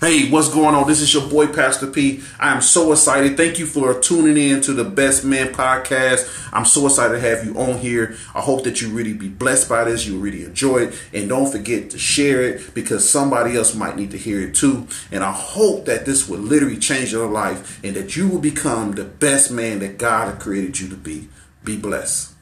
Hey, what's going on? This is your boy Pastor P. I am so excited. Thank you for tuning in to the Best Man podcast. I'm so excited to have you on here. I hope that you really be blessed by this. You really enjoy it. And don't forget to share it because somebody else might need to hear it too. And I hope that this will literally change your life and that you will become the best man that God created you to be. Be blessed.